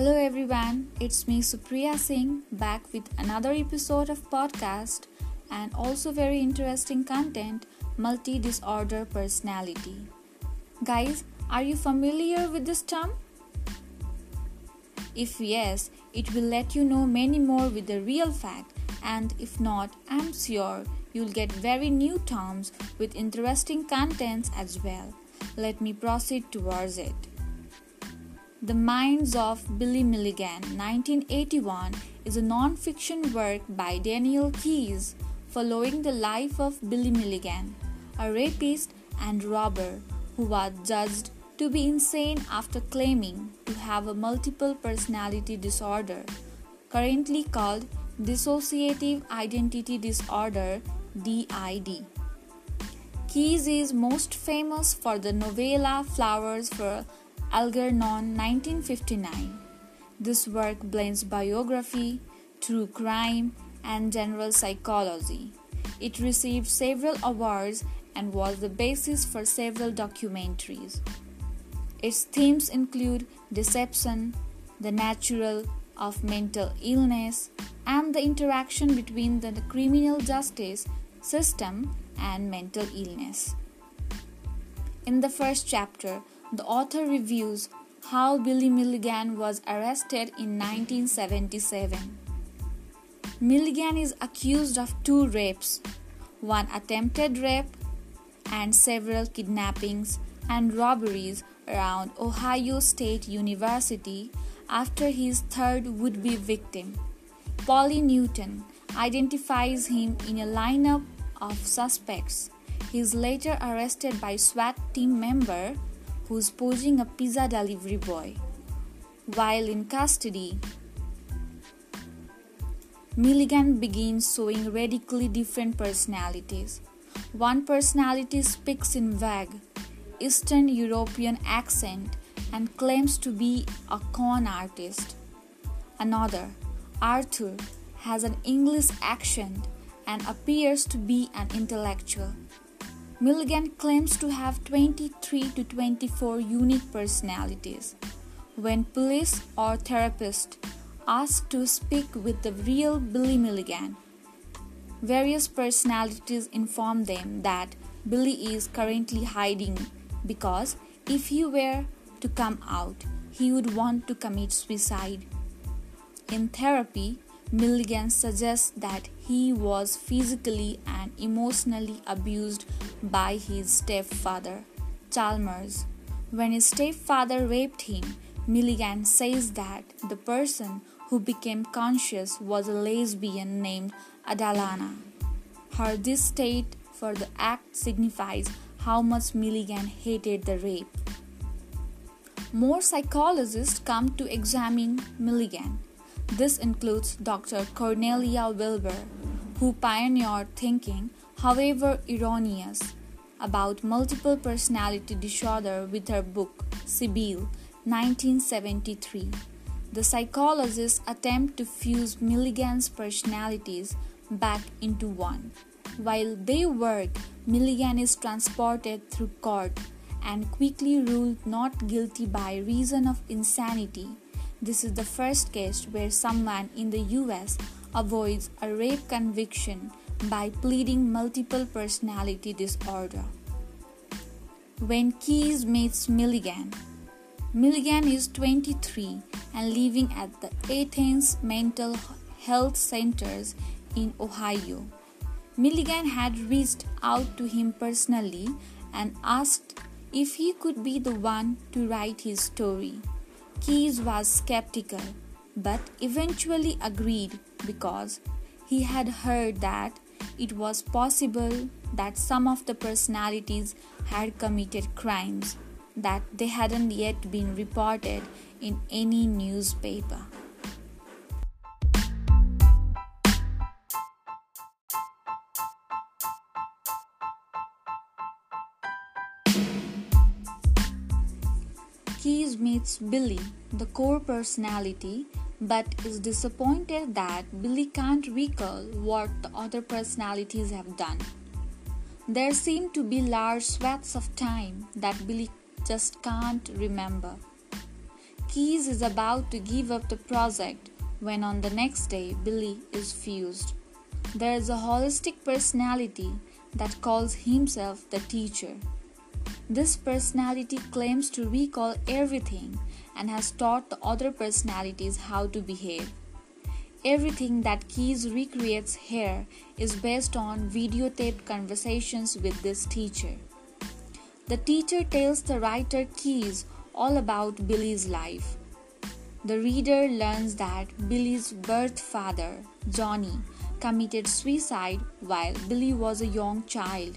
Hello everyone, it's me Supriya Singh back with another episode of podcast and also very interesting content multi disorder personality. Guys, are you familiar with this term? If yes, it will let you know many more with the real fact and if not, I'm sure you'll get very new terms with interesting contents as well. Let me proceed towards it. The Minds of Billy Milligan, 1981, is a non fiction work by Daniel Keyes following the life of Billy Milligan, a rapist and robber who was judged to be insane after claiming to have a multiple personality disorder, currently called dissociative identity disorder DID. Keyes is most famous for the novella Flowers for Algernon 1959. This work blends biography, true crime, and general psychology. It received several awards and was the basis for several documentaries. Its themes include deception, the natural of mental illness, and the interaction between the criminal justice system and mental illness. In the first chapter, the author reviews how Billy Milligan was arrested in 1977. Milligan is accused of two rapes one attempted rape and several kidnappings and robberies around Ohio State University after his third would be victim. Polly Newton identifies him in a lineup of suspects. He is later arrested by SWAT team member who's posing a pizza delivery boy. While in custody, Milligan begins showing radically different personalities. One personality speaks in vague, Eastern European accent and claims to be a con artist. Another, Arthur, has an English accent and appears to be an intellectual. Milligan claims to have 23 to 24 unique personalities. When police or therapists ask to speak with the real Billy Milligan, various personalities inform them that Billy is currently hiding because if he were to come out, he would want to commit suicide. In therapy, Milligan suggests that he was physically and emotionally abused by his stepfather, Chalmers. When his stepfather raped him, Milligan says that the person who became conscious was a lesbian named Adalana. Her distaste for the act signifies how much Milligan hated the rape. More psychologists come to examine Milligan this includes Dr. Cornelia Wilbur, who pioneered thinking, however erroneous, about multiple personality disorder with her book Sibyl 1973. The psychologists attempt to fuse Milligan's personalities back into one. While they work, Milligan is transported through court and quickly ruled not guilty by reason of insanity this is the first case where someone in the US avoids a rape conviction by pleading multiple personality disorder. When Keyes meets Milligan, Milligan is 23 and living at the Athens Mental Health Centers in Ohio. Milligan had reached out to him personally and asked if he could be the one to write his story. Keyes was skeptical but eventually agreed because he had heard that it was possible that some of the personalities had committed crimes that they hadn't yet been reported in any newspaper. Keyes meets Billy, the core personality, but is disappointed that Billy can't recall what the other personalities have done. There seem to be large swaths of time that Billy just can't remember. Keyes is about to give up the project when on the next day Billy is fused. There is a holistic personality that calls himself the teacher. This personality claims to recall everything and has taught the other personalities how to behave. Everything that Keyes recreates here is based on videotaped conversations with this teacher. The teacher tells the writer Keyes all about Billy's life. The reader learns that Billy's birth father, Johnny, committed suicide while Billy was a young child.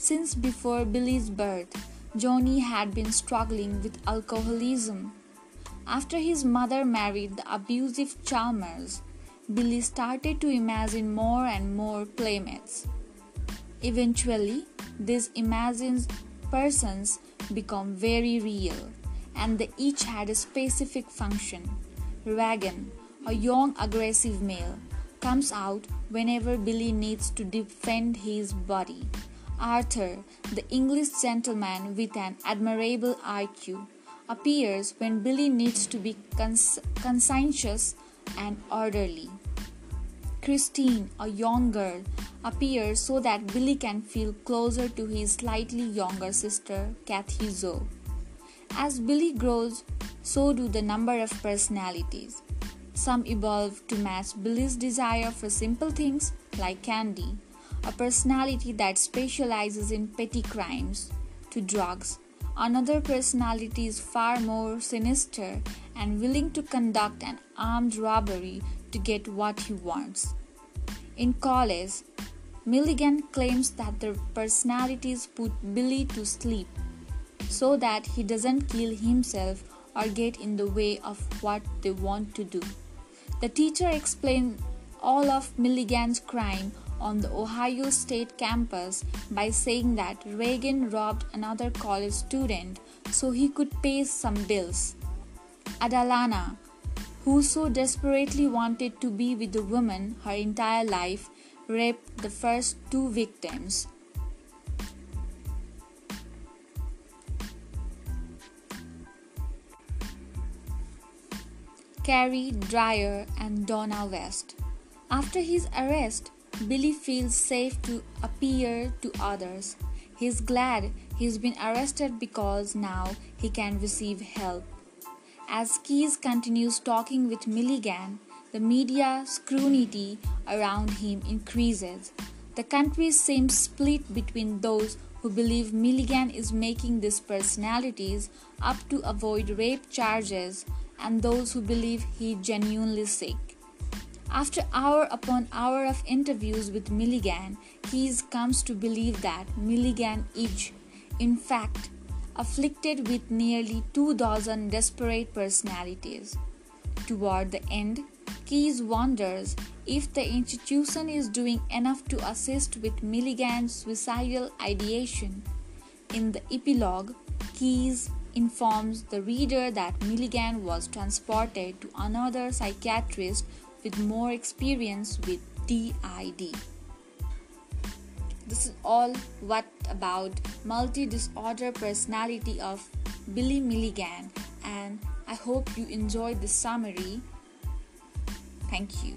Since before Billy's birth, Johnny had been struggling with alcoholism. After his mother married the abusive Chalmers, Billy started to imagine more and more playmates. Eventually, these imagined persons become very real and they each had a specific function. Regan, a young aggressive male, comes out whenever Billy needs to defend his body. Arthur, the English gentleman with an admirable IQ, appears when Billy needs to be cons- conscientious and orderly. Christine, a young girl, appears so that Billy can feel closer to his slightly younger sister, Kathy Zoe. As Billy grows, so do the number of personalities. Some evolve to match Billy's desire for simple things like candy, a personality that specializes in petty crimes, to drugs. Another personality is far more sinister and willing to conduct an armed robbery to get what he wants. In college, Milligan claims that the personalities put Billy to sleep so that he doesn't kill himself or get in the way of what they want to do. The teacher explained all of Milligan's crime on the Ohio State campus by saying that Reagan robbed another college student so he could pay some bills. Adalana, who so desperately wanted to be with the woman her entire life, raped the first two victims. Carrie Dreyer and Donna West. After his arrest, Billy feels safe to appear to others. He's glad he's been arrested because now he can receive help. As Keyes continues talking with Milligan, the media scrutiny around him increases. The country seems split between those who believe Milligan is making these personalities up to avoid rape charges and those who believe he genuinely sick. After hour upon hour of interviews with Milligan, Keyes comes to believe that Milligan is, in fact, afflicted with nearly two dozen desperate personalities. Toward the end, Keyes wonders if the institution is doing enough to assist with Milligan's suicidal ideation. In the epilogue, Keyes informs the reader that Milligan was transported to another psychiatrist with more experience with DID. This is all what about multi-disorder personality of Billy Milligan and I hope you enjoyed this summary. Thank you.